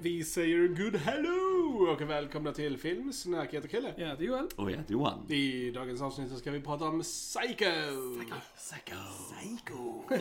Vi säger good hello och välkomna till Filmsnack. Jag heter Kille. Ja, det är Joel. Och jag heter Johan. I dagens avsnitt så ska vi prata om Psycho. Psycho.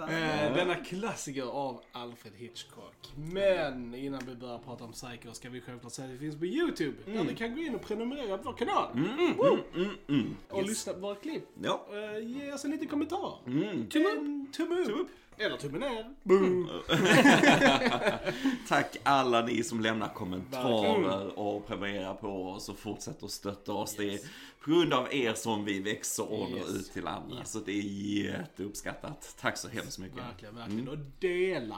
Eh, denna klassiker av Alfred Hitchcock. Men innan vi börjar prata om Psycho ska vi självklart säga att det finns på YouTube. Där ni kan gå in och prenumerera på vår kanal. Woo! Mm, mm. Och lyssna på våra klipp. Ja. Eh, ge oss en liten kommentar. Mm. Tumme upp. Tumme upp. Eller tumme ner. Boom. Tack alla ni som lämnar kommentarer och prenumererar på oss och fortsätter att stötta oss. Det är på grund av er som vi växer och når Yes. ut till andra. Yes. Så det är jätteuppskattat. Tack så hemskt mycket. Verkligen, verkligen. Och dela.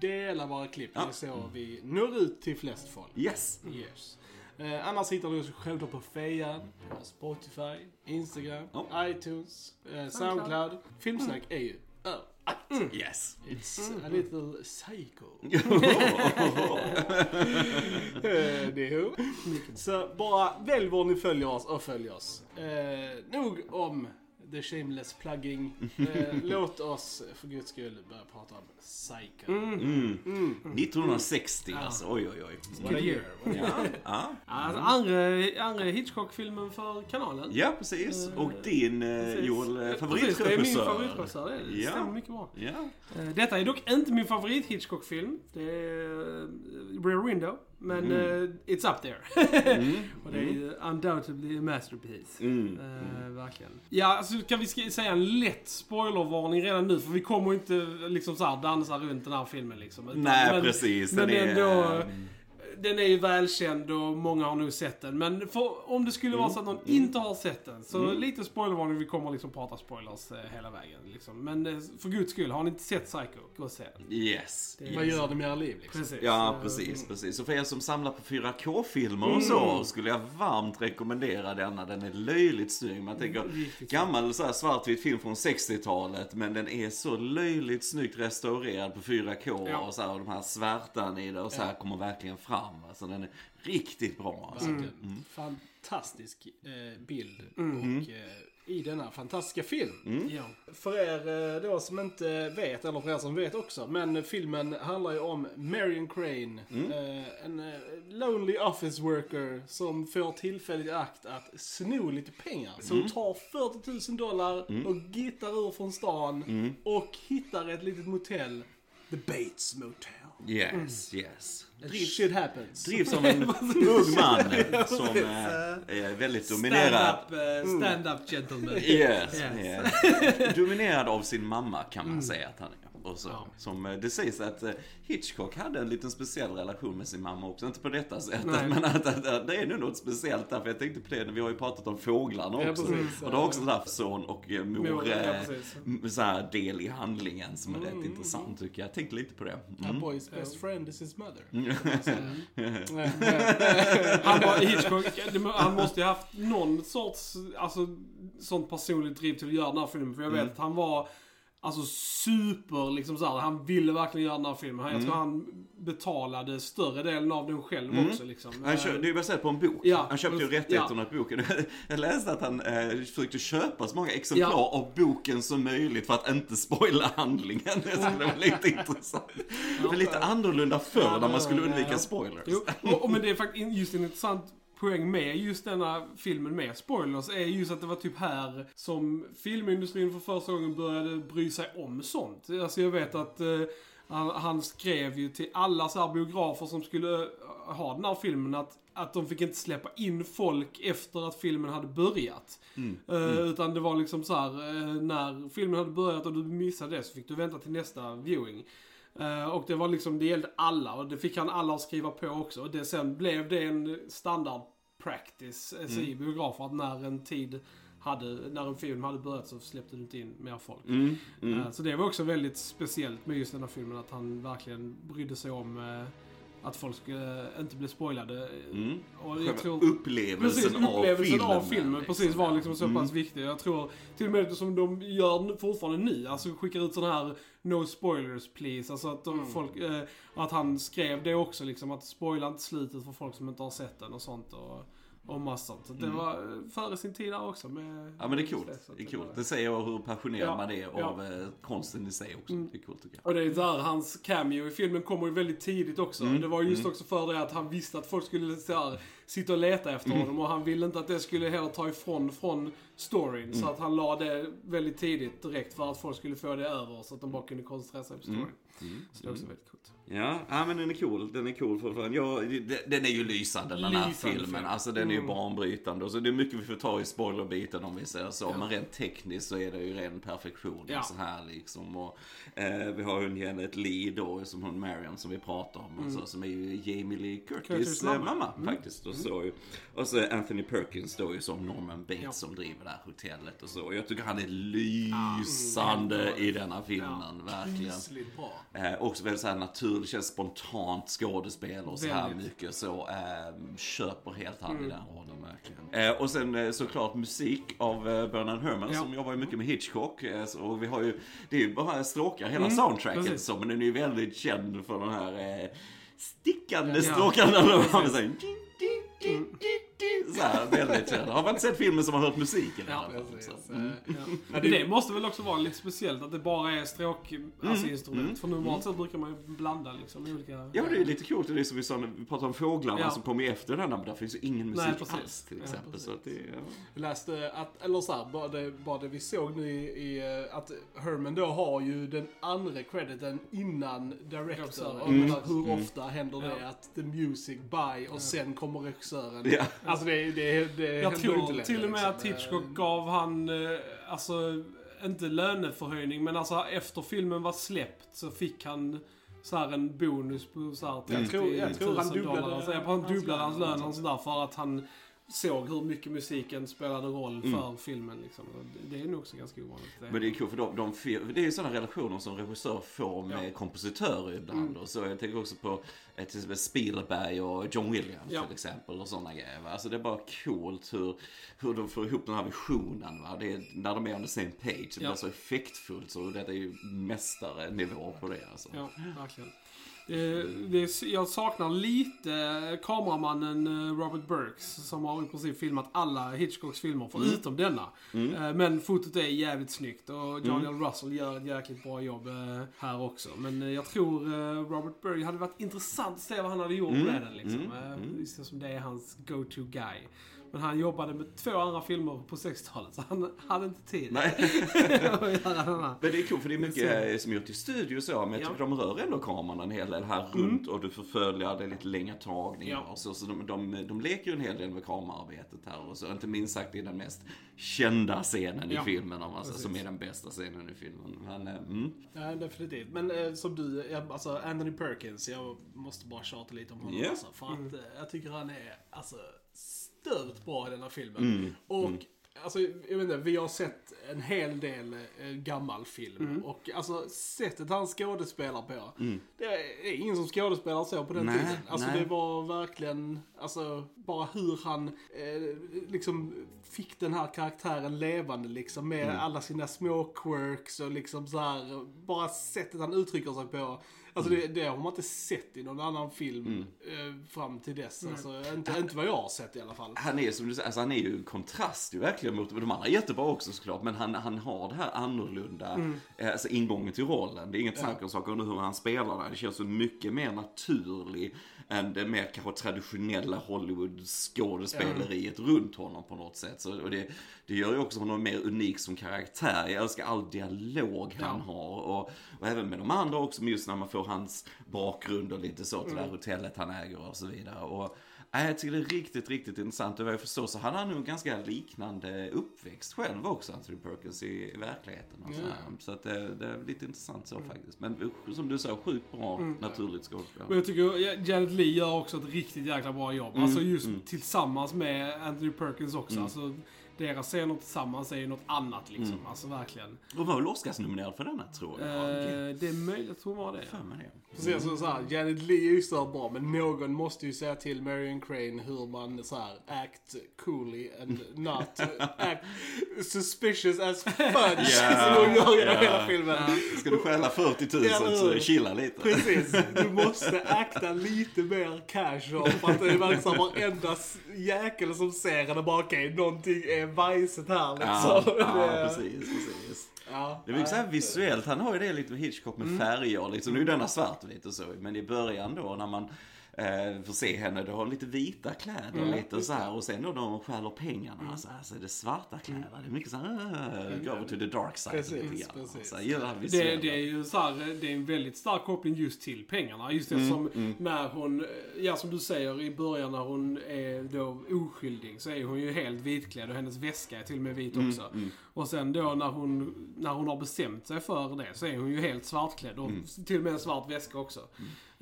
Dela våra klipp. Det är så vi når ut till flest folk. Yes. Yes. Eh, annars hittar du oss självklart på Fejan, Spotify, Instagram, Ja. iTunes, eh, Soundcloud. Filmsnack är ju överallt. Yes. It's a little psycho. Det är hur. Så bara välj var ni följer oss och följ oss. Eh, nog om the shameless plugging. Eh, låt oss för guds skull börja prata om Psycho. Mm. 1960 alltså. Oj, oj, oj. What a year. What a year. Ja, ja. Alltså, andra, andra Hitchcock-filmen för kanalen. ja, precis. Och din eh, Precis. Joel eh, Precis, det är min favoritregissör. favoritregissör. Det Ja. stämmer mycket bra. Ja. Eh, Detta är dock inte min favorit Hitchcock-film. Det är eh, Rear Window. Men Mm. eh, it's up there. Och det är ju undoubtedly a masterpiece. Mm. Eh, verkligen. Ja, alltså kan vi säga en lätt spoilervarning redan nu? För vi kommer ju inte liksom så här dansa runt den här filmen liksom. Utan- Nej, men, precis. Men Den är- ändå... Den är ju välkänd och många har nog sett den. Men för, om det skulle vara så att någon inte har sett den. Så lite spoilervarning. Vi kommer liksom prata spoilers eh, hela vägen. Liksom. Men eh, för guds skull, har ni inte sett Psycho, gå och se den. Yes. Det är- Vad gör det med era liv liksom? Precis. Ja, precis, precis. Och för er som samlar på 4K-filmer och så skulle jag varmt rekommendera denna. Den är löjligt snygg. Man tänker Riktigt gammal så här svartvit film från 60-talet men den är så löjligt snyggt restaurerad på 4K Ja. och så här, och de här svärtan i det och så här kommer verkligen fram. Alltså den är riktigt bra alltså. Verkligen. Fantastisk eh, bild och eh, i denna fantastiska film. Ja. För er eh, då som inte vet, eller för er som vet också, men filmen handlar ju om Marion Crane. Eh, en eh, lonely office worker som får tillfälligt i akt att sno lite pengar. Så hon tar 40 000 dollar och gittar ur från stan och hittar ett litet motell. The Bates Motel. Yes, yes. Drivs shit happens. Drivs av en ung man som eh, är väldigt dominerad. Stand-up uh, stand up gentleman. Yes, Yes. yes. Dominerad av sin mamma kan man säga att han är. Och så, Ja. som eh, det sägs att eh, Hitchcock hade en liten speciell relation med sin mamma också. Inte på detta sättet, Nej. men att, att, att det är nog något speciellt där. För jag tänkte på det, vi har ju pratat om fåglarna Ja, också. precis. och det har också haft son och mor, Mor, ja, eh, precis. m- så här, del i handlingen som är rätt intressant tycker jag. Jag tänkte lite på det. A Mm. boy's best friend is his mother. Han, var, Hitchcock, han måste ju haft någon sorts, alltså, sånt personligt driv till att göra den här filmen. För jag vet att han var, alltså super, liksom så här, Han ville verkligen göra den här filmen. Jag tror han betalade större delen av den själv också liksom. Han kö- det är baserat på en bok. Ja, han köpte ju rättigheterna till boken. Jag läste att han eh, försökte köpa så många exemplar Ja. av boken som möjligt för att inte spoila handlingen. Det skulle vara lite intressant. Det var lite annorlunda förr när man skulle undvika spoilers. Jo, och, och men det är faktiskt just en intressant poäng med just denna filmen med spoilers är just att det var typ här som filmindustrin för första gången började bry sig om sånt. Alltså jag vet att eh, han, han skrev ju till alla så här biografer som skulle eh, ha den här filmen att, att de fick inte släppa in folk efter att filmen hade börjat. Eh, Utan det var liksom så här eh, när filmen hade börjat och du missade det så fick du vänta till nästa viewing. Eh, och det var liksom, det gällde alla och det fick han alla att skriva på också. Och det, sen blev det en standard practice alltså i biografer att när en tid hade, när en film hade börjat så släppte du inte in mer folk. Mm, mm. Eh, så det var också väldigt speciellt med just den här filmen att han verkligen brydde sig om eh, att folk skulle eh, inte bli spoilade. Mm. Och jag tror... upplevelsen, Precis, upplevelsen av av filmen. filmen, liksom. precis var liksom så pass Mm. viktig. Jag tror till och med som de gör fortfarande nu, alltså skickar ut sådana här No spoilers please. Alltså att de, folk, eh, att han skrev det också liksom, att spoila inte slutet för folk som inte har sett den och sånt. Och, och massa sånt. Så Det var eh, före sin tid där också med... Ja men det är coolt. Så Det är coolt. Det säger hur passionerad Ja, man är ja. av eh, konsten i sig också. Det är coolt tycker jag. Och det är där hans cameo i filmen kommer ju väldigt tidigt också. Mm, Det var just också för det att han visste att folk skulle så här, sitta och leta efter Mm. honom och han ville inte att det skulle heller ta ifrån från storyn. Mm. Så att han la det väldigt tidigt direkt för att folk skulle få det över så att de bara kunde koncentrera sig på storyn. Mm. Så det är också väldigt coolt. Ja, ja, men den är cool. Den är cool fortfarande. Ja, den är ju lysande den här Lysande filmen. film. Alltså den är ju Mm. banbrytande. Och så det är mycket vi får ta i spoilerbiten om vi säger så. Men rent tekniskt så är det ju ren perfektion. Ja. Så här liksom. Och, eh, vi har ju Janet Lee då, som hon Marion som vi pratar om. Och så, som är ju Jamie Lee Curtis, Curtis mamma. mamma faktiskt. Och, så, och så Anthony Perkins då ju som Norman Bates Ja. som driver det här hotellet och så. Och jag tycker han är lysande i denna filmen. Verkligen. Rysligt bra. Eh, också väldigt såhär naturligt, känns spontant skådespel och så här mycket så. Eh, köper helt han i den rollen verkligen. Eh, och sen eh, såklart musik av eh, Bernard Herrmann Ja. som jobbar ju mycket med Hitchcock. Eh, och vi har ju, det är ju bara stråkar hela soundtracket precis. så, men den är ju väldigt känd för den här eh, stickande Ja. stråkarna. Där man säger, så här, väldigt känd. Har man inte sett filmen som har hört musiken Ja. Precis. Mm. Men det måste väl också vara lite speciellt att det bara är stråk, Mm. alltså instrument. För normalt sett brukar man ju blanda liksom olika... Ja, det är lite coolt. Det är som vi sa när vi pratade om fåglarna Ja. som kom ju efter den här, men där finns ju ingen musik Nej, alls till Ja, exempel. precis. så att det, ja. Jag läste att, eller så här, bara det, bara det vi såg nu i, i att Herman då har ju den andra crediten innan director. Och Mm. menar, hur ofta händer det Ja. att the music by och sen kommer regissören. Alltså det, det, det Jag inte tror längre, till och med att liksom. Hitchcock gav han, eh, alltså, inte löneförhöjning, men alltså efter filmen var släppt så fick han så här en bonus på så här 30 Jag tror- jag tror han 000 dubblade dollar. Så jag- Han hans dubblade hans lön och sådär för att han såg hur mycket musiken spelade roll för filmen. Liksom. Det- är nog också ganska ovanligt. Det- Men det är kul för de, de, det är ju sådana relationer som regissör får med Ja. Mm. kompositörer ibland. Och så jag tänker också på till exempel Spielberg och John Williams Ja. till exempel. Och sådana grejer. Va? Alltså det är bara coolt hur, hur de får ihop den här visionen. Va? Det är, när de är on the same page. Det Ja. blir så effektfullt. Så det är ju mästare nivå på det. Alltså. Ja, verkligen. Eh, jag saknar lite kameramannen eh, Robert Burks som har i princip filmat alla Hitchcocks filmer förutom denna. Eh, Men fotot är jävligt snyggt och John L. Russell gör ett jäkligt bra jobb här också. Men jag tror Robert Burke hade varit intressant att se vad han hade gjort med den liksom. Eh, Just som det är hans go-to guy. Men han jobbade med två andra filmer på 60-talet så han hade inte tid Nej. att göra den här. Men det är kul för det är mycket som gjort i studio så, men jag Ja. tycker de rör ändå kameran en hel del här runt och du får följa det är lite längre tagningar Ja. och så. Så de, de, de leker ju en hel del med kamerarbetet här och så. Inte minst sagt i den mest kända scenen Ja. i filmen, om Precis. som är den bästa scenen i filmen. Men, eh, mm. Ja, definitivt. Men eh, som du, ja, alltså Anthony Perkins, jag måste bara tjata lite om honom Ja. alltså. För att eh, jag tycker han är alltså stört bra i den här filmen. Och Alltså, jag vet inte, vi har sett en hel del eh, gammal film. Och alltså, sättet han skådespelar på. Det är ingen som skådespelar så på den Nej, tiden. Alltså nej. det var verkligen, alltså bara hur han eh, liksom fick den här karaktären levande liksom. Med Mm. alla sina små quirks och liksom så här. Bara sättet han uttrycker sig på. Alltså Mm. det, det har man inte sett i någon annan film eh, fram till dess. Alltså, inte, inte vad jag har sett i alla fall. Han är som du säger, alltså han är ju en kontrast ju verkligen mot, de andra är jättebra också såklart, men han, han har det här annorlunda, eh, alltså ingången till rollen. Det är inget snack om saker om hur han spelar där. Det känns så mycket mer naturlig än det mer kanske traditionella Hollywood-skådespeleriet runt honom på något sätt. Så, och det, det gör ju också honom mer unik som karaktär. Jag älskar all dialog han har och, och även med de andra också, men just när man får hans bakgrund och lite så till det här hotellet han äger och så vidare. Och, Nej, jag tycker det är riktigt, riktigt intressant. Och vad jag förstår så hade han nog en ganska liknande uppväxt själv också, Anthony Perkins, i, i verkligheten. Och så, här. så att det, det är lite intressant så faktiskt. Men som du sa, sjukt bra naturligt skådespel. Men jag tycker Janet Lee gör också ett riktigt jäkla bra jobb. Mm, Alltså just tillsammans med Anthony Perkins också. Alltså, deras scener tillsammans är ju något annat liksom. Mm. Alltså verkligen. Hon var väl Oscarsnominerad för denna, tror jag. Eh, det är möjligt att hon var det. För mig det. Precis som såhär, Janet Leigh är ju så bra, men någon måste ju säga till Marion Crane hur man såhär act coolly and not act suspicious as fudge. Ja, som hon gör genom ja. hela filmen. Ska du stjäla 40 000 Eller så chilla lite. Precis, du måste akta lite mer casual för att det verkar som varenda s- jäkel som ser henne bara okej, någonting är bajset här Ja, liksom. ja, Det- precis, precis. ja, Det mycket så här visuellt, han har ju det lite med Hitchcock med Mm. färger liksom. Nu är denna svartvit och så, men i början då när man eh, får se henne, då har lite vita kläder Mm. lite så här och sen då när hon stjäler pengarna så, här, så är det svarta kläder. Det är mycket så här, uh, go over to the dark side Mm. Precis, lite grann. precis. Så här, gillar Det, det är ju så här, det är en väldigt stark koppling just till pengarna. Just det som när hon, ja som du säger i början när hon är då oskyldig så är hon ju helt vitklädd och hennes väska är till och med vit också. Och sen då när hon, när hon har bestämt sig för det så är hon ju helt svartklädd och till och med en svart väska också.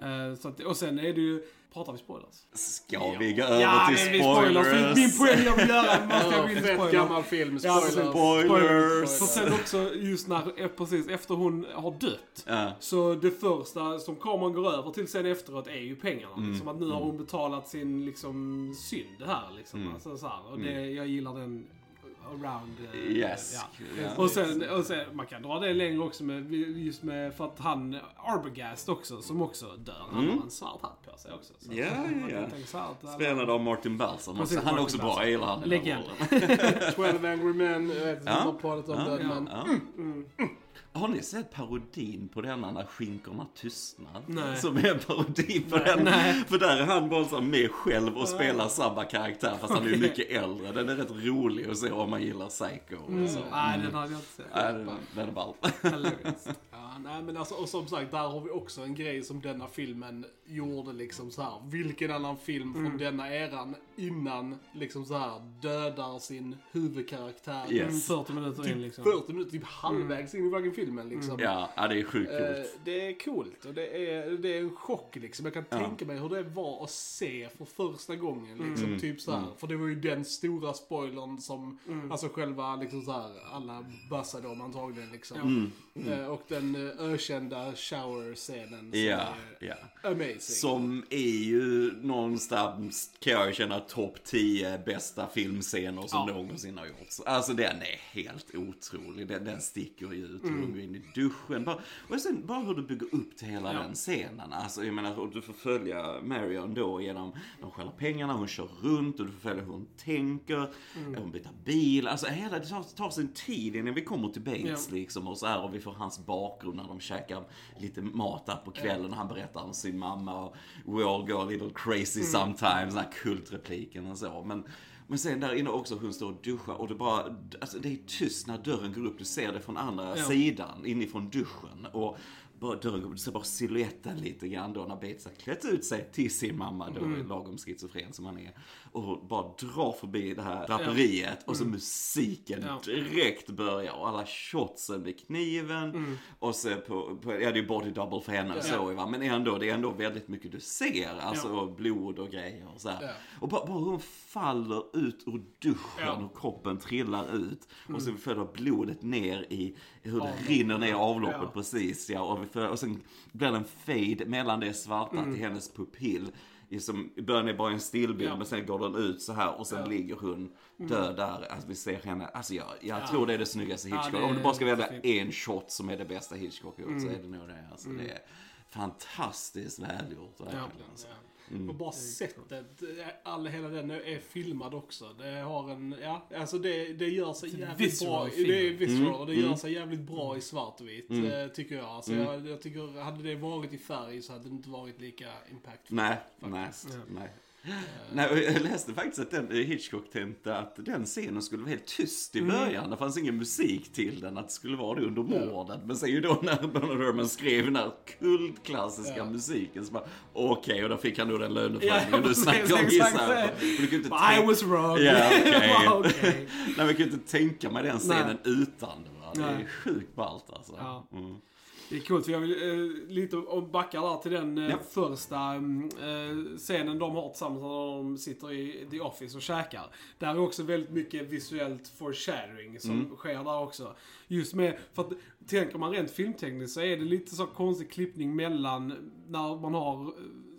Eh, så att, och sen är det ju, pratar vi spoilers? Ska vi gå över Ja, till men vi spoilers. spoilers? Min poäng jag vill göra måste jag Ja, vill spoila. gammal film, Ja, spoilers. spoilers. För sen också just när, eh, precis efter hon har dött. Ja. Så det första som kameran går över till sen efteråt är ju pengarna. Mm. Som att nu har hon betalat sin liksom synd här liksom. Mm. Alltså, så här. Och det, jag gillar den around. eh, Yes. Ja. Ja. Och sen, och sen, man kan dra det längre också med, just med, för att han, Arbogast också, som också dör. Han har en svart hatt på sig också. Så Mm. Ja, ja. alla- Spelad av Martin Balsam. Precis, Han är också bra, jag gillar han. Legend. rollen. 12 Angry Men, jag vet inte Ja. om man pratat om Ja, den, men... Har ni sett parodin på denna när skinkorna tystnar? Nej. Som är en parodi på den. Nej. För där är han bara med själv och spelar samma karaktär fast han är mycket äldre. Den är rätt rolig att se om man gillar Psycho. och Så. Nej, den hade jag inte sett. Ja, den, den är ball. Ja, nej men alltså, och som sagt, där har vi också en grej som denna filmen gjorde liksom så här. Vilken annan film från denna eran innan liksom så här dödar sin huvudkaraktär. Yes. Mm, 40 minuter in Typ liksom. 40 minuter, typ halvvägs in i fucking filmen liksom. Ja, ja, det är sjukt Eh, coolt. det är coolt och det är, det är en chock liksom. Jag kan Ja. tänka mig hur det var att se för första gången liksom. Mm. Typ så här. För det var ju den stora spoilern som, alltså själva liksom så här, alla bussade om antagligen liksom. Eh, och den eh, ökända shower-scenen. som Ja, är ja. Amazing. Som är ju någonstans, kan jag känna, topp 10 bästa filmscener som Ja. någonsin har gjorts. Alltså den är helt otrolig. Den, den sticker ju ut. De går in i duschen. Bara, och sen bara hur du bygger upp till hela Ja. den scenen. Alltså jag menar, och du får följa Marion då genom, de stjäler pengarna, hon kör runt och du får följa hur hon tänker. Hon byter bil. Alltså hela, det tar, tar sin tid innan vi kommer till Bates Ja. liksom. Och så här och vi får hans bakgrund när de käkar lite mat där på kvällen och han berättar om sin mamma och we all go a little crazy sometimes, den här kultrepliken och så. Men, men sen där inne också hon står och duschar och det bara, alltså det är tyst när dörren går upp, du ser det från andra Ja. sidan, inifrån duschen. Och bara dörren ser bara siluetten lite grann då när Bates har klätt ut sig till sin mamma då, lagom schizofren som han är. Och bara drar förbi det här draperiet och så musiken Ja. direkt börjar och alla shotsen med kniven och så på, på, ja det är body double för henne och så va, men ändå, det är ändå väldigt mycket du ser, alltså Ja. blod och grejer och så här. Ja. Och bara, bara hur hon faller ut ur duschen Ja. Mm. och kroppen trillar ut och så följer blodet ner i hur det rinner ner avloppet Ja. precis ja och, följer, och sen blir det en fade mellan det svarta Mm. till hennes pupill. Som, I början är bara en stillbild Ja. Mm. men sen går den ut så här och sen ligger hon död där. Alltså vi ser henne, alltså jag, jag tror det är det snyggaste Ja, Hitchcock. det Om du bara ska välja. Mm. en shot som är det bästa Hitchcock gjort så är det nog det. Alltså, Det är fantastiskt välgjort verkligen. alltså. Och bara sättet, all, hela den är filmad också. Det har en, ja, alltså det, det gör sig jävligt visceral bra. film. Det är visceral och det Mm. gör sig jävligt bra i svartvit, eh, tycker jag. Alltså jag, jag tycker, hade det varit i färg så hade det inte varit lika impactful. Nej, nej, nej. Nej, och jag läste faktiskt att den, Hitchcock tänkte att den scenen skulle vara helt tyst i början. Det fanns ingen musik till den, att det skulle vara det under mordet. Men sen ju då när Bernard Herrmann skrev den här kultklassiska Ja. musiken så bara, okej, och då fick han då den Ja, löneförhöjningen du snackade om gissar jag. I was wrong. Ja, okej. Okej. Nej, men jag ju inte tänka mig den scenen utan det. Va? Det är Nej. sjukt ballt alltså. Ja. Mm. Det är coolt, för jag vill eh, lite backa där till den eh, Ja. första mm, eh, scenen de har tillsammans när de sitter i The Office och käkar. Där är också väldigt mycket visuellt foreshadowing som Mm. sker där också. Just med, för att tänker man rent filmtekniskt så är det lite så konstig klippning mellan när man har eh,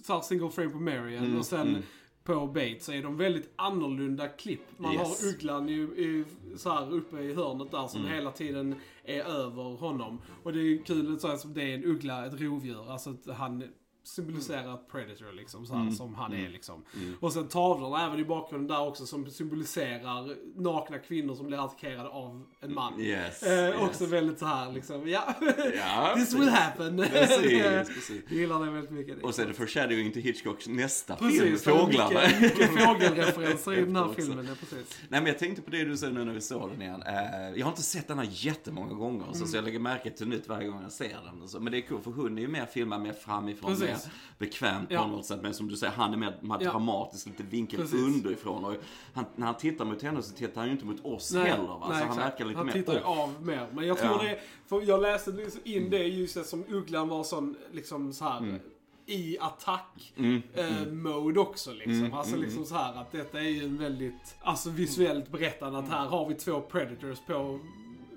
så här single frame på Marion Mm, och sen mm. På Bates är de väldigt annorlunda klipp. Man Yes. har ugglan i, i, så här uppe i hörnet där som Mm. hela tiden är över honom. Och det är kul så här, som det är en uggla, ett rovdjur. Alltså att han symboliserar ett predator liksom, så här, Mm. som han är Mm. liksom. Mm. Och sen tavlorna även i bakgrunden där också som symboliserar nakna kvinnor som blir attackerade av en man. Yes. Eh, yes. Också väldigt så här liksom, ja. Ja, This will happen. Precis, precis. Jag gillar det väldigt mycket. Och så är det foreshadowing till Hitchcocks nästa Precis, film, Fåglarna. Mycket, mycket fågelreferenser i den här Också. filmen, ja, precis. Nej men jag tänkte på det du sa nu när vi såg den igen. Eh, jag har inte sett den här jättemånga gånger så, Mm. så jag lägger märke till nytt varje gång jag ser den. Men det är kul för hon är ju mer filmad mer framifrån, Precis. mer bekvämt Ja. på något sätt. Men som du säger, han är mer, mer Ja. dramatisk, lite vinkel Precis. underifrån. Och han, när han tittar mot henne så tittar han ju inte mot oss Nej, heller. Va? nej, så han verkar lite han mer tittar ju av mer. Men jag tror Ja. det, för jag läste liksom in det ljuset som Ugglan var sån, liksom så här Mm. i attack Mm, eh, mm. också liksom. Mm, alltså mm, liksom så här att detta är ju en väldigt, alltså visuellt berättande att här har vi två predators på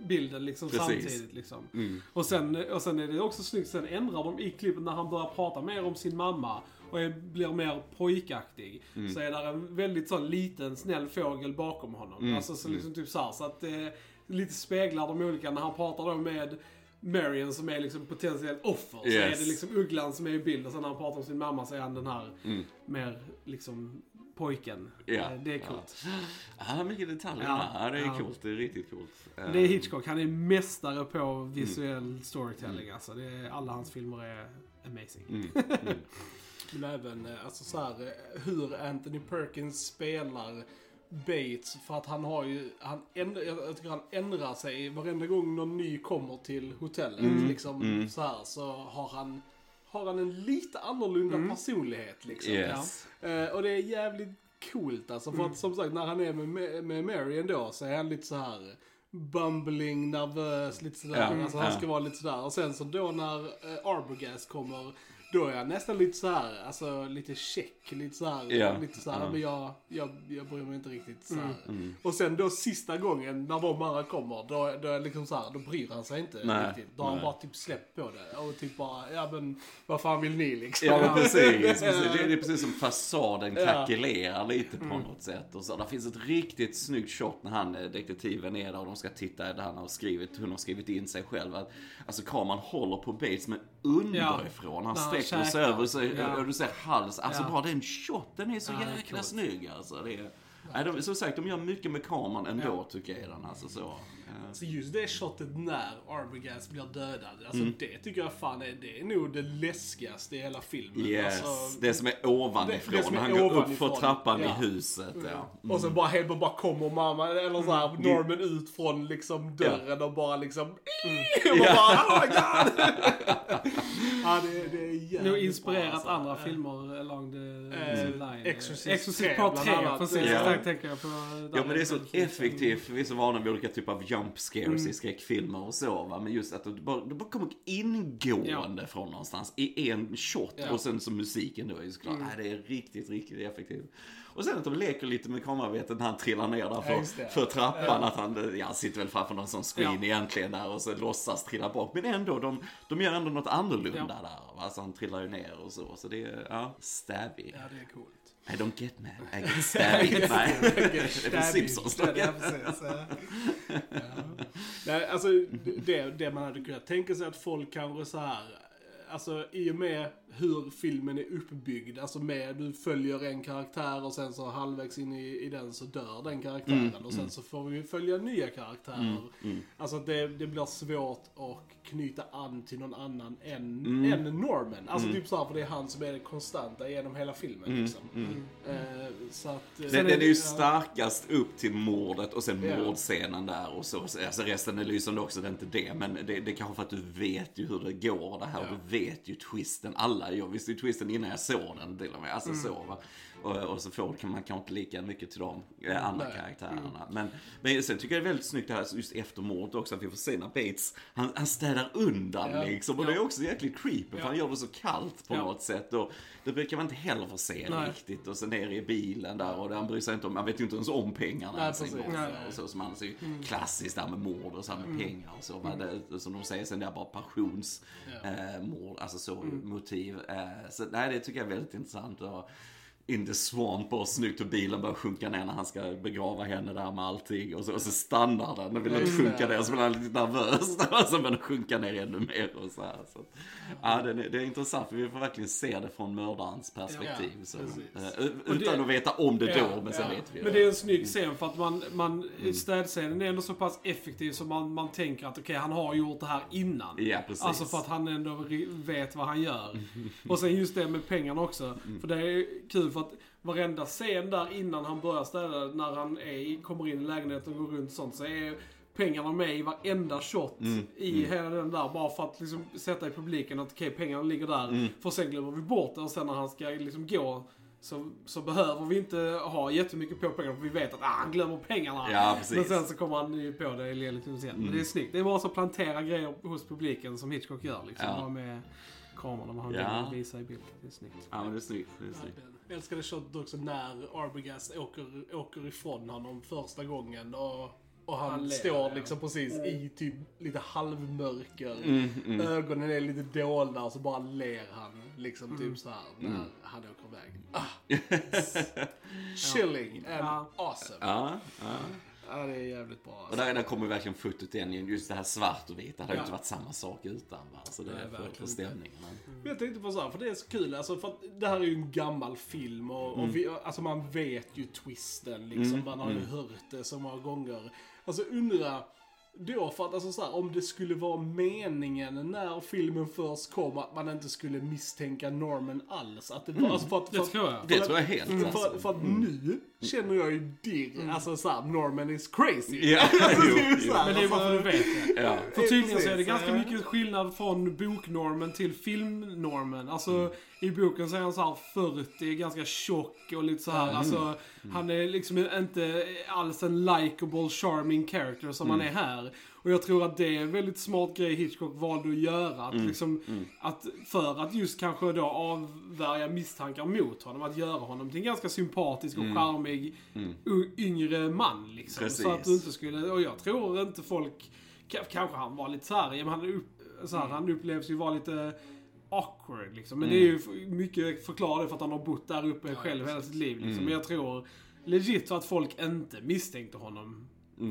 bilden liksom Precis. samtidigt liksom. Mm. Och sen, och sen är det också snyggt, sen ändrar de i klippet när han börjar prata mer om sin mamma och är, blir mer pojkaktig. Mm. Så är där en väldigt sån liten snäll fågel bakom honom. Mm. Alltså så liksom typ så här, så att det lite speglar de olika när han pratar då med Marion som är liksom potentiellt offer. Så är Yes. det liksom Ugglan som är i bild och sen när han pratar om sin mamma så är han den här Mm. mer liksom pojken. Ja. Eh, Det är coolt. Ja, mycket detaljer. Ja, Ja, det är ja. coolt. Det är riktigt coolt. Det är Hitchcock, han är mästare på visuell Mm. storytelling alltså. Det är, alla hans filmer är amazing. Mm. Mm. Men även eh, alltså så här, eh, hur Anthony Perkins spelar Bates. För att han har ju, han ändrar, jag tycker han ändrar sig varenda gång någon ny kommer till hotellet. Mm, Liksom mm. så här så har han, har han en lite annorlunda Mm. personlighet liksom. Yes. Eh, och det är jävligt coolt alltså. För Mm. att som sagt när han är med, med Marion då så är han lite så här bumbling, nervös, lite sådär. Ja, alltså han ska vara lite sådär. Och sen så då när eh, Arbogast kommer, då är han nästan lite så här, alltså lite check, lite så här, Ja, lite så här, ja. men jag, jag, jag bryr mig inte riktigt så här. Mm. Och sen då sista gången när de andra kommer, då, då är liksom så här, då bryr han sig inte Nej, riktigt. Då har han bara typ släppt på det. Och typ bara, ja men vad fan vill ni liksom? Ja precis, precis. Det, är, det är precis som fasaden krackelerar lite på något sätt. Och så, där finns ett riktigt snyggt shot när han, eh, detektiven är där och de ska titta där han har skrivit, hon har skrivit in sig själv. Att, alltså kameran håller på Bates men underifrån. Han När han sträcker sig över så, Ja. och du ser hals. Alltså Ja. bara den shoten är så Ja, jäkla snygg alltså. Det är, nej, de, som sagt, de gör mycket med kameran ändå tycker jag den. Alltså så. Ja. Så just det shotet när Arbogast blir dödad, alltså Mm. det tycker jag fan är, det är nog det läskigaste i hela filmen. Yes, Alltså, det som är ovanifrån. det- det som är han går upp ovanifrån. för trappan Ja. i huset. Ja. Mm. Och sen bara helt bara kommer mamma, eller så här, Norman ut från liksom dörren och bara liksom... Och man bara, oh my god! ja, det, det är jävligt Nog inspirerat alltså. andra filmer along the Eh, line. Exorcist Exorcist 3 Part bland 3, annat. precis. Ja. Där tänker jag på. Ja men det är så effektivt, vi är så vana vid olika typer av jump scares i skräckfilmer och så va. Men just att det bara, det bara kommer ingående från någonstans i en shot. Ja. Och sen så musiken då är ju såklart, nej, det är riktigt, riktigt effektivt. Och sen att de leker lite med kameravetet när han trillar ner där Ja, för, det. för trappan. Att han, ja, sitter väl framför någon sån screen Ja. egentligen där och så låtsas trilla bak. Men ändå, de, de gör ändå något annorlunda Ja. där. Va? Alltså han trillar ju ner och så. Så det är, ja, stabby. Ja, det är coolt. I don't get mad, I get stabby. Nej, det är från Simpsons. Ja, precis. Ja. Ja. Nej, alltså det, det man hade kunnat tänka sig att folk kanske så här Alltså i och med hur filmen är uppbyggd, alltså med du följer en karaktär och sen så halvvägs in i, i den så dör den karaktären och sen så får vi följa nya karaktärer. mm. Alltså att det, det blir svårt att knyta an till någon annan än, Mm, än Norman. Alltså typ såhär, för det är han som är det konstanta genom hela filmen liksom. Eh, så att... eh, Den, den är ju ja. starkast upp till mordet och sen Ja. mordscenen där och så. Alltså resten är lysande också, det är inte det. Men det, det är kanske för att du vet ju hur det går det här. Ja. Du vet ju twisten. Alla, jag visste ju twisten innan jag såg den till och med. Alltså Mm. så va. Och, och så får man kanske inte lika mycket till de eh, andra Nej. karaktärerna. Men, men sen tycker jag det är väldigt snyggt det här just efter mordet också att vi får se när Bates, han, han städar undan Ja. liksom. Och det är också jäkligt creepy för Ja. han gör det så kallt på Ja. något sätt. Och det brukar man inte heller få se Nej. riktigt. Och så ner i bilen där och han bryr sig inte om, man vet ju inte ens om pengarna Nej, ens. Och så som annars är ju klassiskt där med mord och så med pengar och så. Men det, som de säger sen det är bara passionsmord, eh, mord, alltså så motiv. Eh, så nej, det tycker jag är väldigt intressant. Och, in the swamp och snyggt och bilen börjar sjunka ner när han ska begrava henne där med allting. Och så, och så stannar den, den vill inte sjunka ner, så blir han lite nervös. Och så börjar den sjunka ner ännu mer och så här. Så, ja, det, är, det är intressant för vi får verkligen se det från mördarens perspektiv. Ja, så, eh, utan att veta om det Ja, då, men sen ja. vet vi Men det är en snygg scen för att man, man Mm. städscenen är ändå så pass effektiv så man, man tänker att okej, han har gjort det här innan. Ja, precis. Alltså för att han ändå vet vad han gör. Och sen just det med pengarna också. Mm. För det är kul för att varenda scen där innan han börjar städa, när han är, kommer in i lägenheten och går runt och sånt, så är pengarna med i varenda shot Mm. i hela den där. Bara för att liksom sätta i publiken att okej, pengarna ligger där. Mm. För sen glömmer vi bort det och sen när han ska liksom gå så, så behöver vi inte ha jättemycket på pengarna för vi vet att ah, han glömmer pengarna. Ja. Men sen så kommer han ju på det i lite sen. Men det är snyggt. Det är bara så att plantera grejer hos publiken som Hitchcock gör. Liksom. Ja. Med kameran när han Ja. vill visa i bild. Det är snyggt. Ja, men det är snyggt. Det är snyggt. Jag älskade shotet också när Arbogast åker, åker ifrån honom första gången och, och han, Han står liksom precis i typ lite halvmörker. Mm, Ögonen är lite dolda och så bara ler han liksom typ så här när Mm. han åker iväg. Ah, chilling and Ja. awesome. Ja, det är jävligt bra. Och Alltså. där, där kommer verkligen fotot igen, just det här svart och vit. Det hade ju Ja. inte varit samma sak utan va. Så det Nej, är för, verkligen för inte. stämningen. Men... Jag tänkte på så här, för det är så kul, alltså för att det här är ju en gammal film och, Mm. och vi, alltså man vet ju twisten liksom, man har ju hört det så många gånger. Alltså undra då för att alltså så här, om det skulle vara meningen när filmen först kom att man inte skulle misstänka Norman alls. Att det var, alltså för att, för Det tror jag. för Det tror jag helt Mm, alltså. för, för att nu känner jag ju dirr, alltså såhär, Norman is crazy. Ja, alltså, jo, det är ju jo. så här, Men det är bara för att du vet det. Ja. För tydligen så är det ganska mycket skillnad från boknormen till filmnormen. Alltså Mm. i boken så är han så här 40, ganska tjock och lite så här. Mm. Alltså han är liksom inte alls en likable, charming character som Mm. han är här. Och jag tror att det är en väldigt smart grej Hitchcock valde att göra. Att Mm. liksom, att för att just kanske då avvärja misstankar mot honom. Att göra honom till en ganska sympatisk och charmig u- yngre man. Liksom. Så Mm. Att du inte skulle, och jag tror inte folk, ka- kanske han var lite såhär, han, upp, så här, han upplevs ju vara lite awkward liksom. Men det är ju f- mycket förklarat för att han har bott där uppe själv hela sitt liv liksom. Men jag tror legit att folk inte misstänkte honom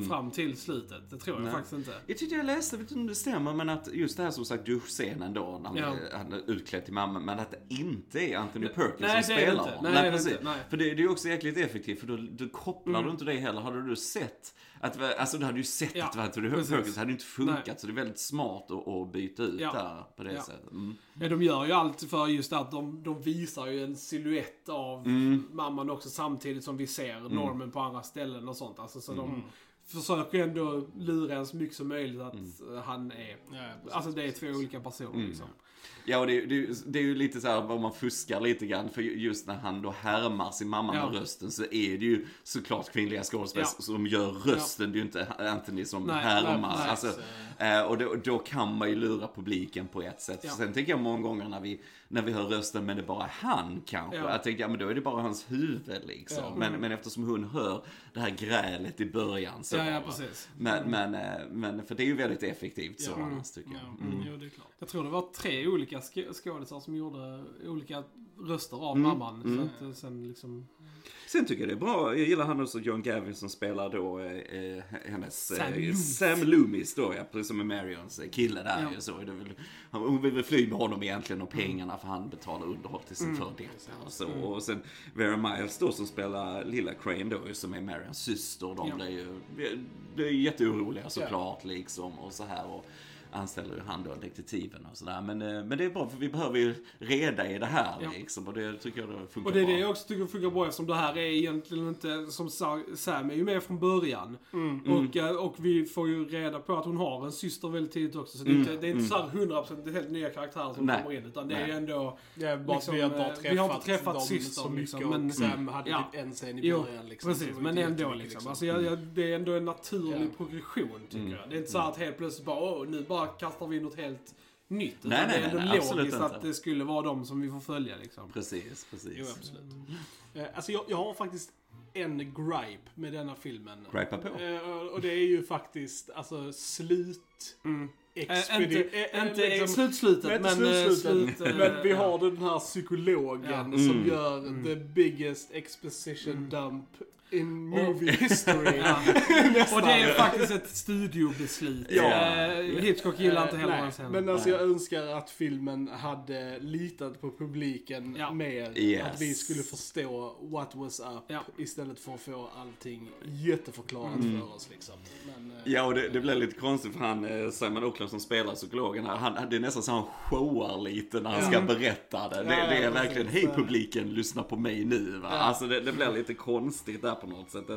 fram till slutet. Det tror jag Nej. faktiskt inte. Jag tyckte jag läste, jag vet inte om det stämmer, men att just det här som sagt duschscenen då, när han, Ja. han är utklädd till mamma, men att det inte är Anthony Perkins nej, som spelar honom. Nej, det precis. inte. Nej. För det, det är ju också jäkligt effektivt, för då, då kopplar du inte det heller. Hade du sett, att, alltså du hade ju sett Ja, att Anthony. Perkins, det hade ju inte funkat. Nej. Så det är väldigt smart att, att byta ut Ja. där på det Ja. sättet. Mm. Ja, de gör ju allt för just att de, de visar ju en silhuett av Mm. mamman också samtidigt som vi ser normen på andra ställen och sånt. Alltså, så de försöker ändå lura en så mycket som möjligt att eh, han är... Ja, precis. Alltså det är två olika personer liksom. Ja, och det, det, det är ju lite så här om man fuskar lite grann. För just när han då härmar sin mamma Ja. med rösten så är det ju såklart kvinnliga skådespelare Ja. som gör rösten. Det är ju inte Anthony som Nej, härmar. nej, nej. alltså, eh, och då, då kan man ju lura publiken på ett sätt. Ja. Sen tänker jag många gånger när vi, när vi hör rösten men det är bara han kanske. Ja. Jag tänker, ja men då är det bara hans huvud liksom. Ja. Men, men eftersom hon hör det här grälet i början så. Ja, ja, precis. Men, men, eh, men, för det är ju väldigt effektivt så Ja. annars tycker jag. Ja, mm. jo det är klart. Jag tror det var tre olika sk- skådisar som gjorde olika röster av Mm, mamman. Så att eh, sen liksom... Sen tycker jag det är bra. Jag gillar han också, John Gavin som spelar då eh, eh, hennes Sam Sam, eh. Sam Loomis då ja, precis som med Marions eh, kille där Ja. ju så. Är han- hon vill väl fly med honom egentligen och pengarna för han betalar underhåll till sin Mm. före detta och så. Och sen Vera Miles då som spelar lilla Crane då som är Marions syster. De Ja. blir ju, är jätteoroliga såklart liksom och så här. Och, anställer ju han då detektiven och sådär. Men, eh, men det är bra för vi behöver ju reda i det här Ja. liksom. Och det tycker jag då funkar Och det är bra. det jag också tycker funkar bra eftersom det här är egentligen inte, som Sa- Sam är ju med från början. Och, eh, och vi får ju reda på att hon har en syster väldigt tidigt också. Så det är inte, det är inte så här 100% helt nya karaktärer som Nej. kommer in. Utan det är ju ändå... Det bara Liksom, vi har bara eh, träffat, vi har inte träffat dem systern, så mycket liksom, och men- Sam hade Ja. typ en scen i början liksom. precis. så det Men ändå jättemycket, liksom. Alltså, jag, jag, det är ändå en naturlig Ja. progression tycker jag. Det är inte så här att helt plötsligt bara, åh, nu bara kastar vi in något helt nytt. Utan Nej, nej, det är ändå nej, nej, absolut logiskt inte. att det skulle vara de som vi får följa liksom. Precis, precis. Jo, absolut. Eh, Alltså jag, jag har faktiskt en gripe med denna filmen. Gripa på. Eh, och- Och det är ju faktiskt, alltså slut... Mm. Expedi- inte inte liksom- slutslutet, Nej, men... slutslutet. slut, Men vi har den här psykologen Ja. som Mm. gör the biggest exposition dump in movie history. Ja. Och det är faktiskt ett studiobeslut. Ja. Eh, Hitchcock gillar inte Eh, heller hans. Men alltså jag önskar att filmen hade litat på publiken Ja. mer. Yes. Att vi skulle förstå what was up Ja. istället för att få allting jätteförklarat Mm. för oss liksom. Men, eh, Ja, och det, det blev lite konstigt för han, eh, Simon Oakland som spelar psykologen här, han, det är nästan så han showar lite när han ska berätta det. Det, Ja, det är verkligen, hej publiken, lyssna på mig nu. Va? Ja. Alltså det, det blir lite konstigt där på något sätt.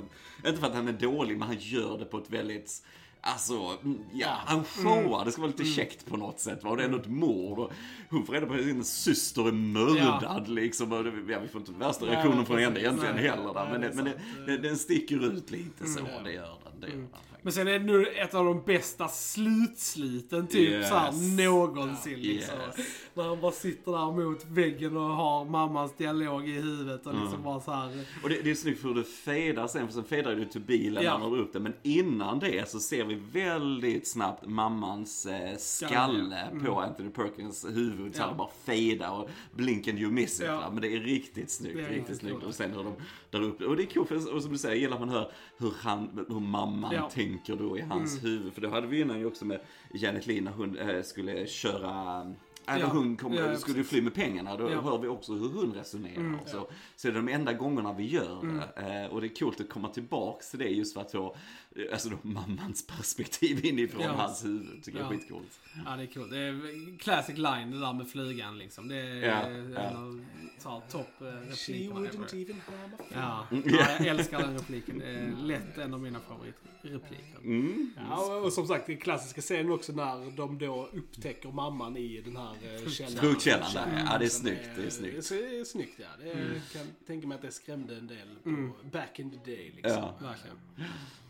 Inte för att han är dålig, men han gör det på ett väldigt Alltså, mm, ja, han showar. Det ska vara lite käckt på något sätt. Va? Och det är ändå ett mord. Och hon får reda på att sin syster är mördad liksom. Och det, ja, vi får inte värsta reaktionen från henne egentligen Nej. heller. Där. Men, det det, är men det, sant. det, den sticker ut lite så. Mm. Det gör den. Det gör den faktiskt. Men sen är det nu ett av de bästa slutsliten typ Yes. så här någonsin liksom. Yes. När han bara sitter där mot väggen och har mammans dialog i huvudet och liksom bara så här. Och det, det är snyggt för hur det fejdar sen, för sen fejdar det till bilen Ja. när han upp det. Men innan det så ser vi väldigt snabbt mammans eh, skalle på Anthony Perkins huvud. Så han bara fejdar och blink and you miss it. Va? Men det är riktigt snyggt, är riktigt snyggt. Och sen hur de drar upp det. Och det är coolt, och som du säger, gillar man hör hur, han, hur mamman Ja. Tänker då i hans huvud. För det hade vi innan ju också med Janet Leigh när hon eh, skulle köra Äh, Ja. hon kom, Ja, skulle ju fly med pengarna, då Ja. Mm. hör vi också hur hon resonerar. så, så är det de enda gångerna vi gör det. Eh, och det är coolt att komma tillbaks till det just för att få eh, alltså då, mammans perspektiv inifrån Ja. hans huvud. Tycker jag är Ja. skitcoolt. Ja det är coolt. Det är classic line det där med flygan liksom. Det är Ja, en ja. av så här, topp eh, She wouldn't even harm a Ja, Mm. ja, jag älskar den repliken. Det är lätt en av mina favoritrepliker. Mm. Ja, och som sagt, den klassiska scenen också när de då upptäcker mamman i den här eh, källaren. Fruktkällaren där, ja det är snyggt. Det är snyggt. Det är snyggt, ja. Det är, kan tänka mig att det skrämde en del på back in the day liksom. Ja. Verkligen.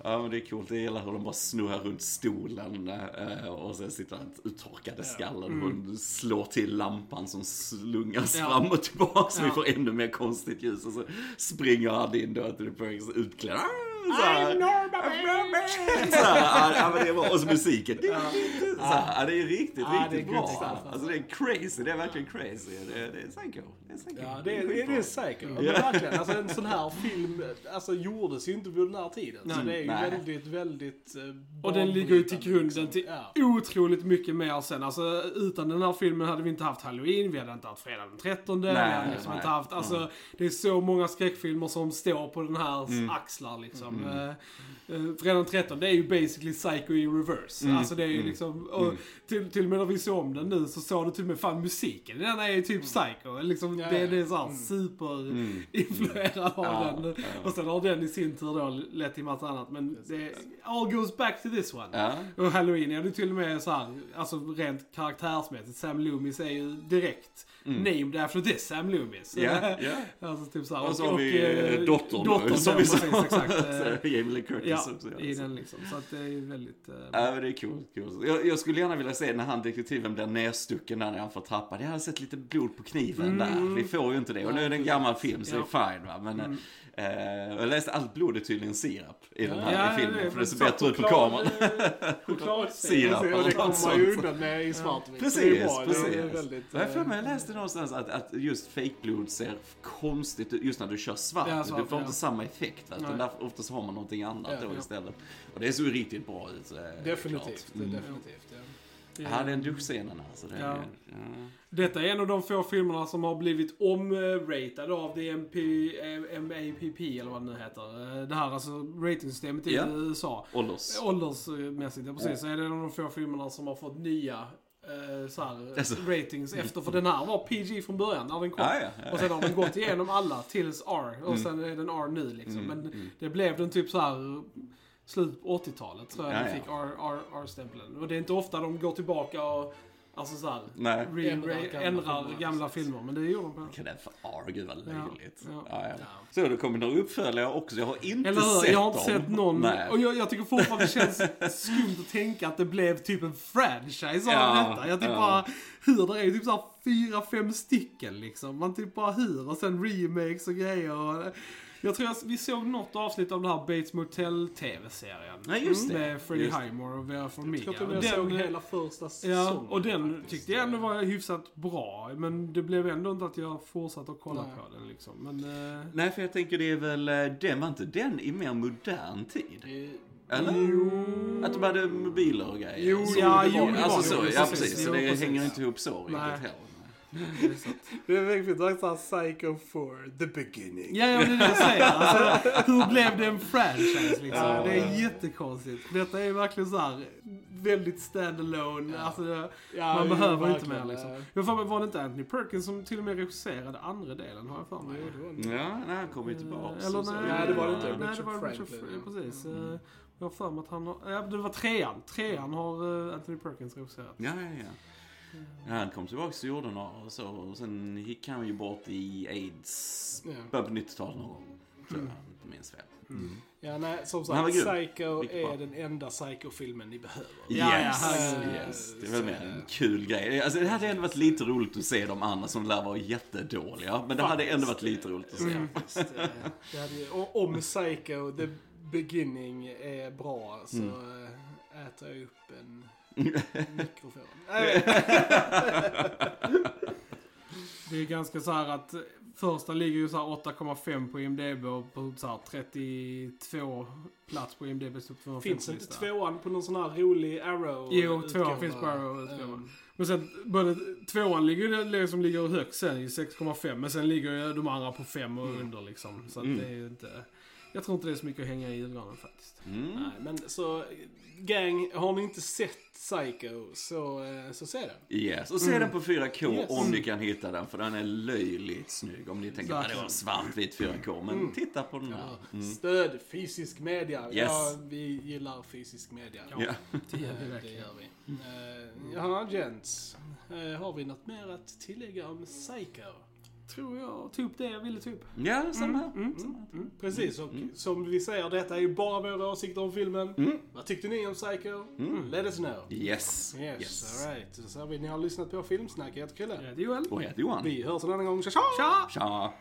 Ja men det är coolt, jag gillar hur de bara snurrar runt stolen eh, och sen sitter han uttorkade skallen och hon slår till lampan som slungas Ja. fram och tillbaka så vi Ja. får ännu mer konstigt ljus och så springer han in då till Perkins utklädd. Ah, så här. Så här, ja, ja, men det är bra. Och så musiken. Så här, ja, det är riktigt, riktigt bra. alltså. Alltså det är crazy, det är verkligen crazy. Det är, psycho. Det är psycho. Ja, det är, det är, det är säkert. Men verkligen, alltså en sån här film alltså, gjordes ju inte på den här tiden. Så Nej. det är ju Nej. väldigt, väldigt eh, Och den ligger ju till grunden liksom. till Ja. otroligt mycket mer sen. Alltså utan den här filmen hade vi inte haft Halloween, vi hade inte haft Fredag den 13. vi hade liksom nej. inte haft, alltså det är så många skräckfilmer som står på den här Mm. axlar liksom. Mm. Uh, Fredag den 13, det är ju basically Psycho i reverse. Mm. Alltså det är ju liksom, och till, till och med när vi såg om den nu så såg du till och med fan musiken den är ju typ Psycho. Liksom, Ja, det, ja. det är såhär superinfluerad av Ja, den. ja. Och sen har den i sin tur då lett till massa annat. Men det all goes back to this one. Ja. Och Halloween är det till och med så här, alltså rent karaktärsmässigt. Sam Loomis är ju direkt named after this Sam Loomis. Mm. Ja, ja. alltså typ så här. Och så har vi eh, eh, dottern, dottern som vi sa. exakt. Eh, Jamie Lee Curtis Ja, också. i den liksom. Så att det är väldigt... eh, Ja, det är coolt. coolt. Jag, jag skulle gärna vilja se när han detektiven blir nedstucken där får trappan. Jag hade sett lite blod på kniven där. Vi får ju inte det. Och nu är det en gammal film så Ja. det är fine va. Men eh, jag läste allt blod är tydligen sirap i den här Ja, filmen. är för det ser bättre ut på kameran. Choklad Sirap Och eller det något kommer man ju sånt. undan med i svartvitt. Precis, precis. väldigt, Jag, för eh, mig, jag läste någonstans att, att just fejkblod ser konstigt ut just när du kör svart. Ja, svart, du får ja. inte samma effekt. Va? Utan Nej. därför, oftast har man någonting annat Ja, då istället. Och det ju riktigt bra ut. eh, Definitivt. Mm. Definitivt, ja. Ja, det är en duschscenen alltså. Det är, Ja. Detta är en av de få filmerna som har blivit omratade av DMP, eh, MAPP eller vad det nu heter. Eh, Det här alltså ratingsystemet i Ja. USA. Ålders... Åldersmässigt, ja precis. Så är det en av de få filmerna som har fått nya eh, så här, Alltså. ratings efter. För den här var PG från början när den kom. Ja, ja, ja. Och sen har den gått igenom alla tills R. Och Mm. sen är den R nu liksom. Men det blev den typ så här slut på 80-talet tror jag Ja, den fick R-stämpeln. Och det är inte ofta de går tillbaka och Alltså såhär, Nej. re, Ändrar gamla filmer. Men det gjorde de på Kan för R, gud vad löjligt. Ja, Ja, ja. ja. Så det kommer några uppföljare också. Jag har inte Eller hur? sett Jag har inte dem. sett någon. Nej. Och jag, jag tycker fortfarande det känns skumt att tänka att det blev typ en franchise av Ja, detta. Jag typ ja. bara, hur? Det är typ såhär fyra, fem stycken liksom. Man typ bara hur? Och sen remakes och grejer. Och, jag tror att vi såg något avsnitt av den här Bates Motel TV-serien. Ja, just det. Med Freddie. Highmore och Vera Farmiga. Jag tror Och jag såg den- hela första säsongen. Ja, och den faktiskt. tyckte jag ändå var hyfsat bra. Men det blev ändå inte att jag fortsatte att kolla Nej. på den liksom. Men, eh, Nej, för jag tänker det är väl, eh, den var inte den i mer modern tid? Det- Eller? Att de hade mobiler och grejer? Jo, Så ja, det jo, var- det Alltså var så, det. ja Precis, precis. Så jo, det precis. hänger inte ihop så riktigt heller. Det är är riktigt såhär Psycho 4, the beginning. Ja, ja, det är det jag säger. Alltså, hur blev det en franchise liksom? Ja, det är ja. jättekonstigt. Detta är verkligen så här väldigt standalone. Alltså, det, Ja, man behöver inte verkligen. mer liksom. Jag får, mig, var det inte Anthony Perkins som till och med regisserade andra delen har jag för mig? Ja, nej, han kommer ju tillbaks. Eller och så. nej, Nej, det var det inte. Nej, det Richard var Richard Franklin, ja. Precis. Eh, Jag har för mig att han har... Ja, det var trean. Trean har eh, Anthony Perkins regisserat. Ja, ja, ja. Ja, han kom tillbaka till jorden och så. Och sen gick han ju bort i aids. Ja. Början på 90-talet någon gång. Tror jag, inte minns fel. Ja, nej, som var sagt. Psycho är den enda Psycho-filmen ni behöver. Ja, ja, yes, yes. Det är väl mer en kul grej. Alltså, det hade ändå varit lite roligt att se de andra som lär vara jättedåliga. Men det hade ändå varit lite roligt att se. Mm. Eh, det hade ju, och om Psycho, the beginning, är bra så Mm. eh, äter jag upp en mikrofon. Det är ganska så här att första ligger ju så här 8,5 på IMDB och på så här 32 plats på IMDBs topp 250 Finns inte tvåan på någon sån här rolig Arrow? Jo, tvåan finns på Arrow-utgåvan. Um, Men sen, både tvåan ligger ju det som ligger högst sen i 6,5. Men sen ligger ju de andra på 5 och under liksom. Så att Mm. det är ju inte... Jag tror inte det är så mycket att hänga i julgranen faktiskt. Mm. Nej, men så, gang, har ni inte sett Psycho så, eh, så se den. Yes, och se den på 4K Yes. om ni kan hitta den, för den är löjligt snygg. Om ni tänker att det var Verkligen. svartvit 4K, men titta på den här. Ja, Stöd fysisk media. Yes. Ja, vi gillar fysisk media. Ja. Det gör vi Eh, det verkligen. gör vi. Uh, jaha, gents. Eh, har vi något mer att tillägga om Psycho? Tror jag tog upp det jag ville ta upp. Ja, samma här. Mm. Samma här. Precis, och som vi säger, detta är ju bara våra åsikter om filmen. Mm. Vad tyckte ni om Psycho? Let us know. Yes. Yes, yes. alright. Så har vi, ni har lyssnat på Filmsnack. Jag heter Chrille. Jag heter Joel. Och jag heter Johan. Vi hörs en annan gång. Tja tja! Tja! Tja!